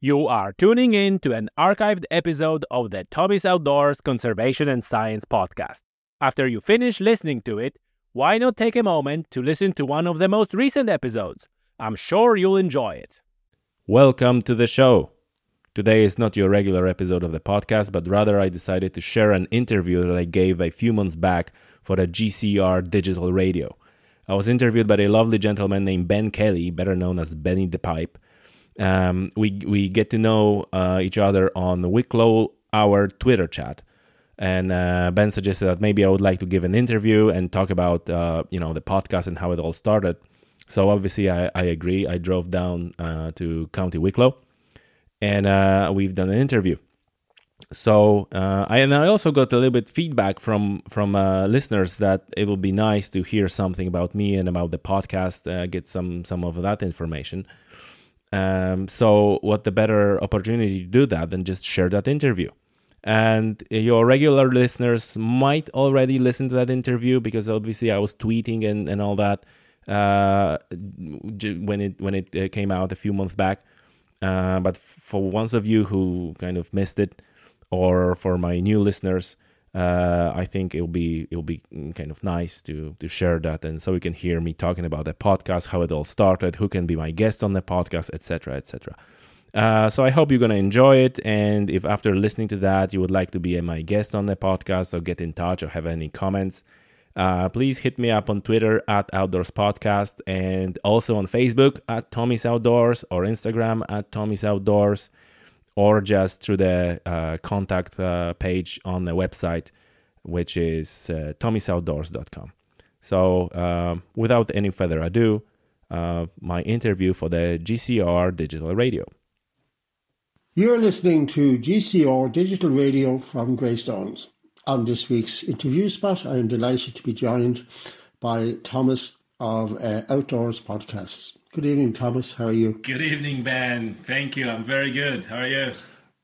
You are tuning in to an archived episode of the Tommy's Outdoors Conservation and Science podcast. After you finish listening to it, why not take a moment to listen to one of the most recent episodes? I'm sure you'll enjoy it. Welcome to the show. Today is not your regular episode of the podcast, but rather I decided to share an interview that I gave a few months back for the GCR digital radio. I was interviewed by a lovely gentleman named Ben Kelly, better known as Benny the Pipe um, we we get to know uh, each other on the Wicklow Hour Twitter chat, and uh, Ben suggested that maybe I would like to give an interview and talk about uh, you know the podcast and how it all started. So obviously I, I agree. I drove down uh, to County Wicklow, and uh, we've done an interview. So uh, I and I also got a little bit feedback from from listeners that it would be nice to hear something about me and about the podcast, get some some of that information. Um, so, what the better opportunity to do that than just share that interview? And your regular listeners might already listen to that interview because obviously I was tweeting and, and all that uh, when it when it uh, came out a few months back. Uh, but for ones of you who kind of missed it, or for my new listeners, uh, I think it'll be it'll be kind of nice to to share that, and so you can hear me talking about the podcast, how it all started, who can be my guest on the podcast, etc., etc. Uh, so I hope you're gonna enjoy it, and if after listening to that you would like to be my guest on the podcast, or get in touch, or have any comments, uh, please hit me up on Twitter at Outdoors Podcast, and also on Facebook at Tommy's Outdoors or Instagram at Tommy's Outdoors or just through the uh, contact uh, page on the website, which is uh, tommysoutdoors.com. So, um, without any further ado, uh, my interview for the GCR Digital Radio. You're listening to GCR Digital Radio from Greystones. On this week's interview spot, I am delighted to be joined by Thomas of uh, Outdoors Podcasts. Good evening, Thomas. How are you? Good evening, Ben. Thank you. I'm very good. How are you?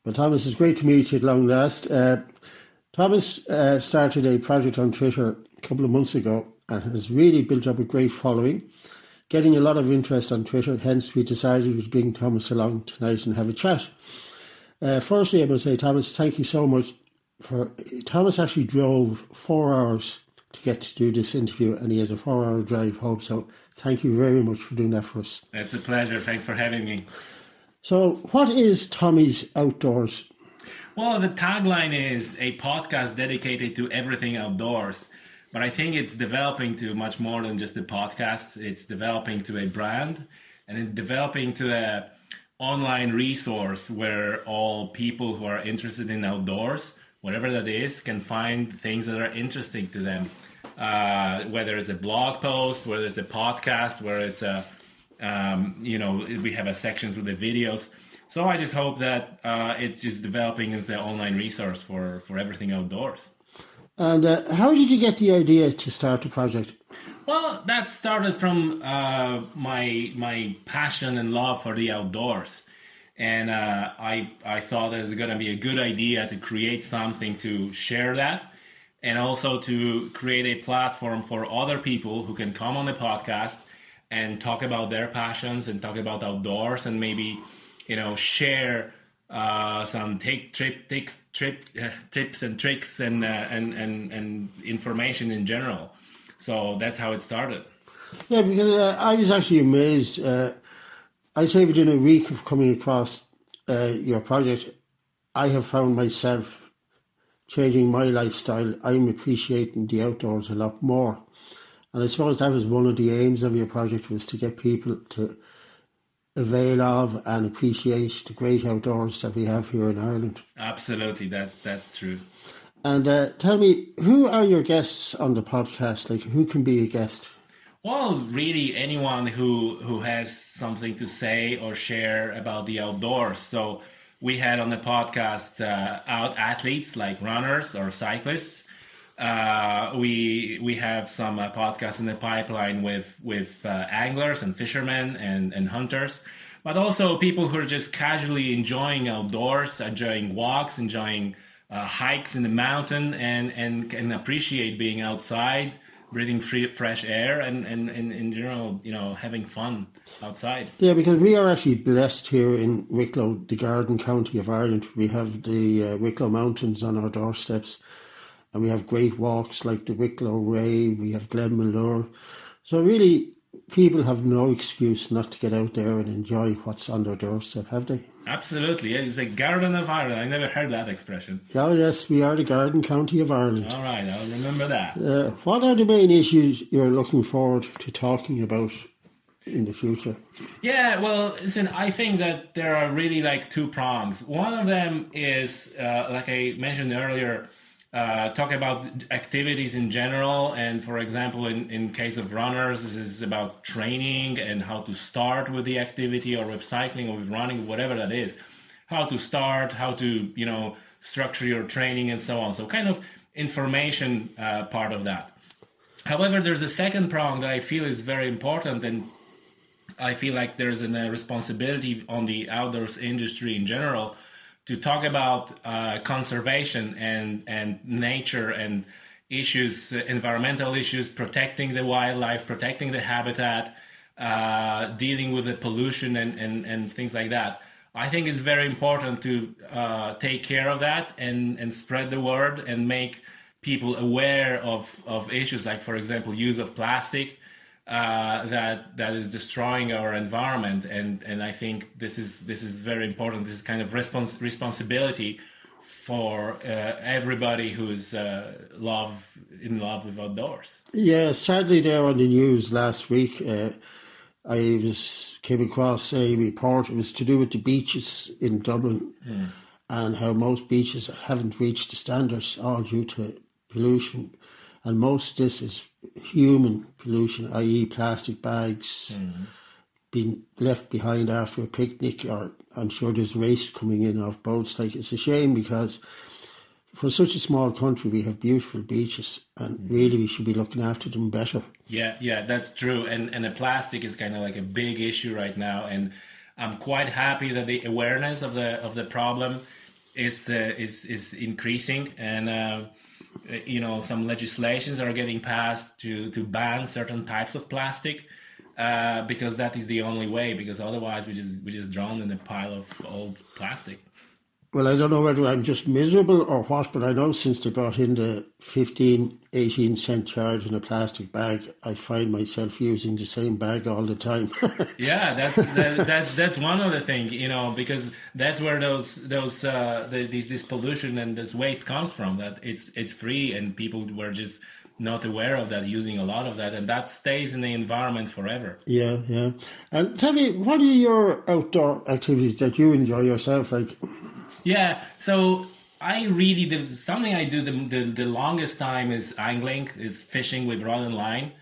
Well, Thomas, it's great to meet you at long last. Uh, Thomas uh, started a project on Twitter a couple of months ago and has really built up a great following, getting a lot of interest on Twitter. Hence, we decided to bring Thomas along tonight and have a chat. Uh, firstly, I must say, Thomas, thank you so much for. Thomas actually drove four hours to get to do this interview, and he has a four-hour drive home. So Thank you very much for doing that for us. It's a pleasure. Thanks for having me. So, what is Tommy's Outdoors? Well, the tagline is a podcast dedicated to everything outdoors. But I think it's developing to much more than just a podcast. It's developing to a brand and it's developing to a online resource where all people who are interested in outdoors, whatever that is, can find things that are interesting to them uh, whether it's a blog post, whether it's a podcast, whether it's a, um, you know, we have a sections with the videos. So I just hope that uh, it's just developing into the online resource for, for everything outdoors. And uh, how did you get the idea to start the project? Well, that started from uh, my my passion and love for the outdoors, and uh, I I thought it was going to be a good idea to create something to share that and also to create a platform for other people who can come on the podcast and talk about their passions and talk about outdoors and maybe you know share uh, some take trip tips trip uh, tips and tricks and, uh, and and and information in general. So that's how it started. Yeah, because uh, I was actually amazed. I'd say within a week of coming across uh, your project, I have found myself changing my lifestyle, I'm appreciating the outdoors a lot more. And I suppose that was one of the aims of your project was to get people to avail of and appreciate the great outdoors that we have here in Ireland. Absolutely, that's that's true. And uh, tell me, who are your guests on the podcast? Like, who can be a guest? Well, really, anyone who who has something to say or share about the outdoors. So we had on the podcast uh, out athletes like runners or cyclists. Uh, we we have some uh, podcasts in the pipeline with with uh, anglers and fishermen and, and hunters, but also people who are just casually enjoying outdoors, enjoying walks, enjoying uh, hikes in the mountain, and and can appreciate being outside breathing free, fresh air, and, and, and in general, you know, having fun outside. Yeah, because we are actually blessed here in Wicklow, the Garden County of Ireland. We have the uh, Wicklow Mountains on our doorsteps, and we have great walks like the Wicklow Way. We have Glenmalure. So really, people have no excuse not to get out there and enjoy what's on their doorstep, have they? Absolutely. It's a garden of Ireland. I never heard that expression. Oh, yes, we are the Garden County of Ireland. All right, I'll remember that. Uh, what are the main issues you're looking forward to talking about in the future? Yeah, well, listen, I think that there are really like two prongs. One of them is, uh, like I mentioned earlier, uh, talk about activities in general. And for example, in, in case of runners, this is about training and how to start with the activity or with cycling or with running, whatever that is. How to start, how to, you know, structure your training and so on. So kind of information uh, part of that. However, there's a second prong that I feel is very important and I feel like there's a responsibility on the outdoors industry in general to talk about uh, conservation and and nature and issues, environmental issues, protecting the wildlife, protecting the habitat, uh, dealing with the pollution and, and, and things like that. I think it's very important to uh, take care of that and, and spread the word and make people aware of, of issues like, for example, use of plastic uh, that that is destroying our environment, and and I think this is this is very important. This is kind of respons- responsibility for uh, everybody who's uh, love in love with outdoors. Yeah, sadly, there on the news last week, uh, I was came across a report. It was to do with the beaches in Dublin mm. and how most beaches haven't reached the standards, all due to pollution, and most of this is human pollution, i.e., plastic bags mm-hmm. being left behind after a picnic, or I'm sure there's waste coming in off boats. Like it's a shame because for such a small country, we have beautiful beaches, and mm-hmm. really we should be looking after them better. Yeah, yeah, that's true. And and the plastic is kind of like a big issue right now, and I'm quite happy that the awareness of the of the problem is uh, is is increasing and. Uh, uh, you know some legislations are getting passed to to ban certain types of plastic uh, because that is the only way because otherwise we just we just drown in a pile of old plastic well, I don't know whether I'm just miserable or what, but I know since they brought in the 15, 18 cent charge in a plastic bag, I find myself using the same bag all the time. yeah, that's that, that's that's one of the things, you know, because that's where those those uh, the, this this pollution and this waste comes from. That it's it's free and people were just not aware of that, using a lot of that, and that stays in the environment forever. Yeah, yeah. And tell me, what are your outdoor activities that you enjoy yourself? Like, yeah, so I really the something I do the, the, the longest time is angling, is fishing with rod and line.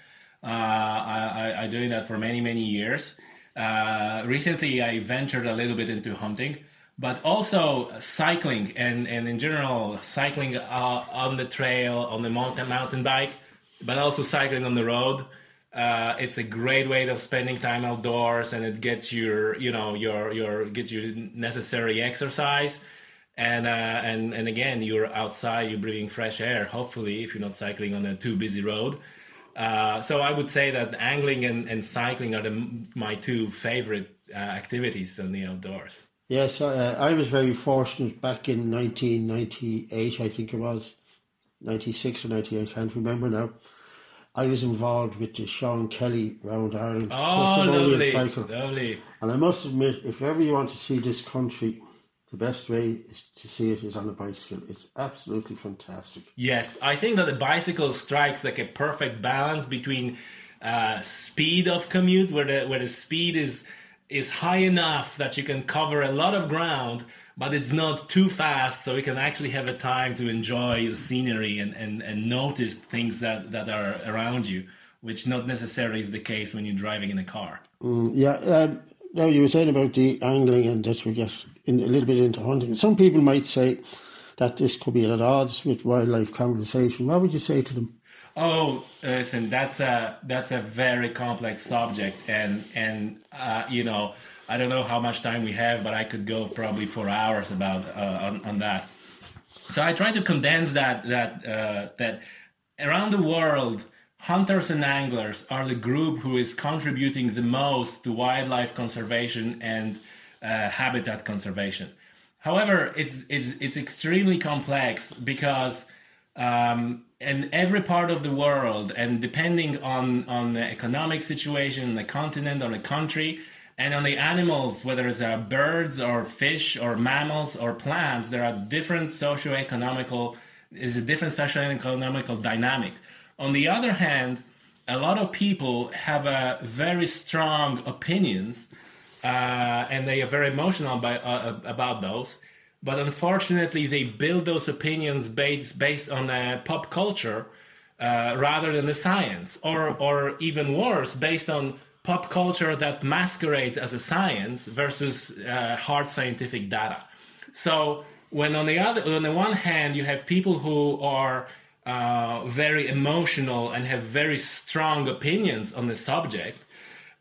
Uh, I, I, I doing that for many many years. Uh, recently, I ventured a little bit into hunting, but also cycling and, and in general cycling uh, on the trail on the mountain mountain bike, but also cycling on the road. Uh, it's a great way of spending time outdoors, and it gets your, you know, your your gets you necessary exercise, and uh, and and again, you're outside, you're breathing fresh air. Hopefully, if you're not cycling on a too busy road. Uh, so I would say that angling and, and cycling are the, my two favorite uh, activities in the outdoors. Yes, uh, I was very fortunate back in 1998, I think it was, 96 or 98, I can't remember now I was involved with the Sean Kelly Round Ireland oh, lovely, cycle. Lovely. And I must admit, if ever you want to see this country, the best way is to see it is on a bicycle. It's absolutely fantastic. Yes, I think that the bicycle strikes like a perfect balance between uh, speed of commute, where the where the speed is is high enough that you can cover a lot of ground, but it's not too fast so you can actually have a time to enjoy the scenery and, and, and notice things that, that are around you which not necessarily is the case when you're driving in a car. Mm, yeah um, now you were saying about the angling and that we get in, a little bit into hunting. Some people might say that this could be at odds with wildlife conservation what would you say to them? Oh, listen, that's a that's a very complex subject, and and uh, you know I don't know how much time we have, but I could go probably for hours about uh, on, on that. So I try to condense that that uh, that around the world, hunters and anglers are the group who is contributing the most to wildlife conservation and uh, habitat conservation. However, it's it's it's extremely complex because um, in every part of the world, and depending on on the economic situation, the continent, or the country, and on the animals, whether it's uh, birds or fish or mammals or plants, there are different socio-economical is a different socio-economical dynamic. On the other hand, a lot of people have a very strong opinions, uh, and they are very emotional by, uh, about those. But unfortunately, they build those opinions based based on uh, pop culture uh, rather than the science, or or even worse, based on pop culture that masquerades as a science versus uh, hard scientific data. So when on the other, on the one hand, you have people who are uh, very emotional and have very strong opinions on the subject.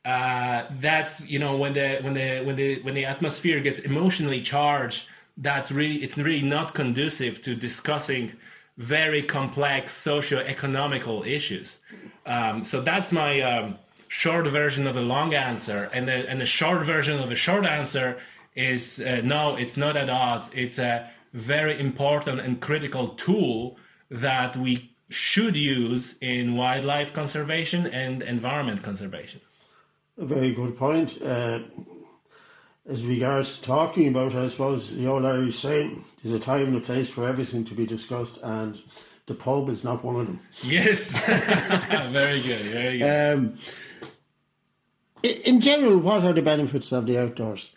Uh, that's you know when the when the when the when the atmosphere gets emotionally charged, that's really it's really not conducive to discussing very complex socio-economical issues. Um, so that's my um, short version of a long answer, and the and the short version of a short answer is uh, no, it's not at odds. It's a very important and critical tool that we should use in wildlife conservation and environment conservation. A very good point. Uh, as regards to talking about, I suppose the old Irish saying, "There's a time and a place for everything to be discussed," and the pub is not one of them. Yes, very good, very good. Um, in general, what are the benefits of the outdoors?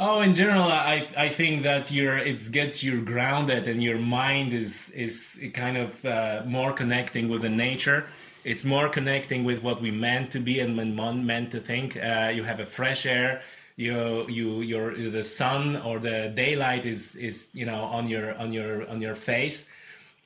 Oh, in general, I I think that your it gets you grounded and your mind is is kind of uh, more connecting with the nature. It's more connecting with what we meant to be and meant to think. Uh, you have a fresh air. You you your the sun or the daylight is is you know on your on your on your face.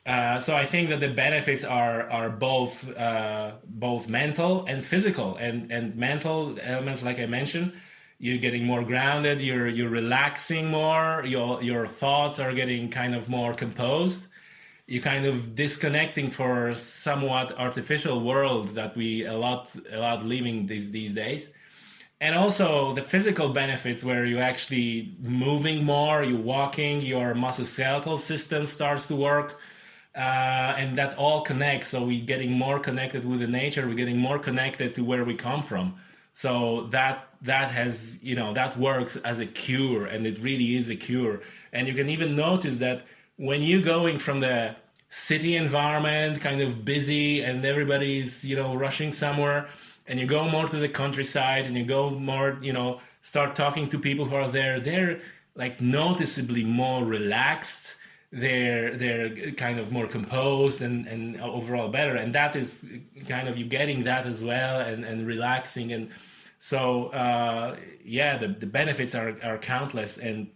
Uh, so I think that the benefits are are both uh, both mental and physical, and and mental elements, like I mentioned, you're getting more grounded, you're you're relaxing more, your your thoughts are getting kind of more composed. You're kind of disconnecting for somewhat artificial world that we a lot a lot living these these days. And also the physical benefits where you're actually moving more, you're walking, your musculoskeletal system starts to work uh, and that all connects. So we're getting more connected with the nature. We're getting more connected to where we come from. So that that has you know that works as a cure, and it really is a cure. And you can even notice that when you're going from the city environment, kind of busy, and everybody's you know rushing somewhere, and you go more to the countryside, and you go more you know start talking to people who are there. They're like noticeably more relaxed they're they're kind of more composed and, and overall better. And that is kind of you getting that as well and, and relaxing. And so uh, yeah the, the benefits are, are countless. And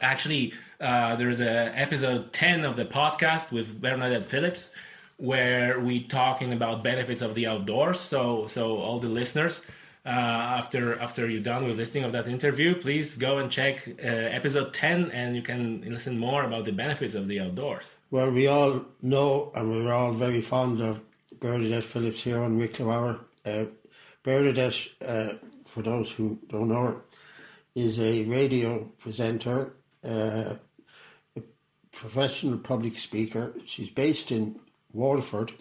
actually uh, there's a episode 10 of the podcast with bernadette phillips where we talking about benefits of the outdoors. So so all the listeners uh, after after you're done with listening of that interview, please go and check uh, episode 10 and you can listen more about the benefits of the outdoors. Well, we all know and we're all very fond of Bernadette Phillips here on Wicklow Hour. Uh, Bernadette, uh, for those who don't know her, is a radio presenter, uh, a professional public speaker. She's based in Waterford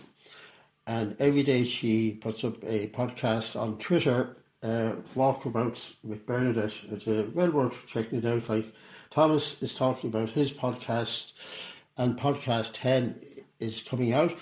and every day she puts up a podcast on Twitter, uh, walkabouts with Bernadette. It's uh, well worth checking it out. Like Thomas is talking about his podcast, and podcast ten is coming out.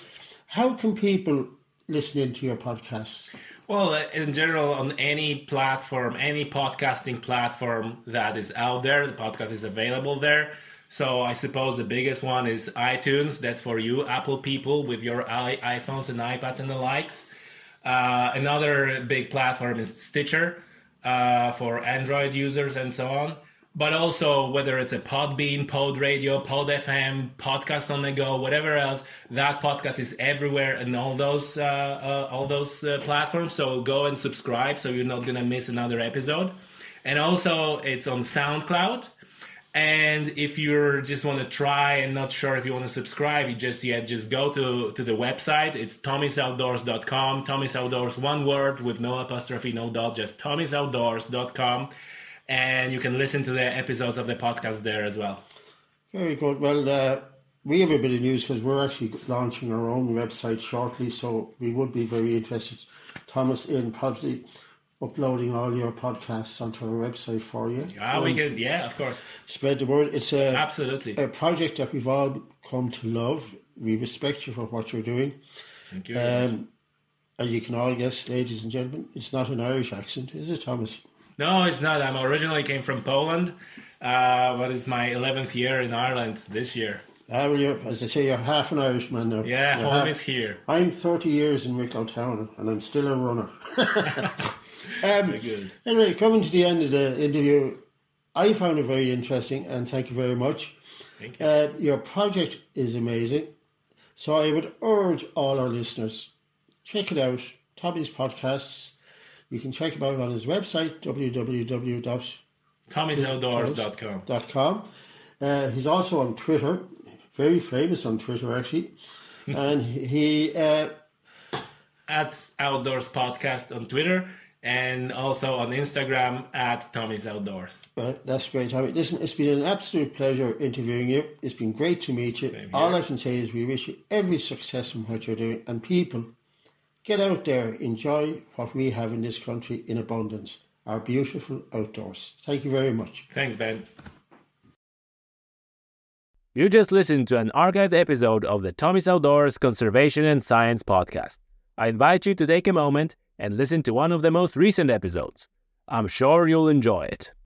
How can people listen into your podcast? Well, uh, in general, on any platform, any podcasting platform that is out there, the podcast is available there. So I suppose the biggest one is iTunes. That's for you Apple people with your iPhones and iPads and the likes. Uh, another big platform is Stitcher uh, for Android users and so on. But also whether it's a Podbean, Pod Radio, Pod FM, Podcast on the Go, whatever else, that podcast is everywhere in all those uh, uh all those uh, platforms. So go and subscribe so you're not gonna miss another episode. And also it's on SoundCloud And if you just want to try and not sure if you want to subscribe, you just yeah, just go to, to the website. It's tommysoutdoors.com. Tommy's Outdoors, one word with no apostrophe, no dot, just tommysoutdoors.com. And you can listen to the episodes of the podcast there as well. Very good. Well, uh, we have a bit of news because we're actually launching our own website shortly, so we would be very interested, Thomas, in probably uploading all your podcasts onto our website for you. Ah, we can, yeah, of course. Spread the word. It's a Absolutely. a project that we've all come to love. We respect you for what you're doing. Thank you. Um, as you can all guess, ladies and gentlemen, it's not an Irish accent, is it, Thomas? no, it's not. I'm originally came from Poland, uh, but it's my 11th year in Ireland this year. Ah, well, you're, as I say, you're half an Irishman now. Yeah, You're home half- is here. I'm 30 years in Wicklow Town and I'm still a runner. um, good. anyway, coming to the end of the interview, I found it very interesting and thank you very much. Thank you. Uh, your project is amazing. So I would urge all our listeners, check it out. Tommy's podcasts. You can check him out on his website, www.com. Tommy'sOutdoors.com. Uh, he's also on Twitter, very famous on Twitter actually. and he uh, At Outdoors Podcast on Twitter and also on Instagram at Tommy's Outdoors. Uh, that's great, Tommy. Listen, it's been an absolute pleasure interviewing you. It's been great to meet you. All I can say is we wish you every success in what you're doing. And people, get out there, enjoy what we have in this country in abundance our beautiful outdoors. Thank you very much. Thanks, Ben. You just listened to an archived episode of the Tommy's Outdoors Conservation and Science podcast. I invite you to take a moment and listen to one of the most recent episodes. I'm sure you'll enjoy it.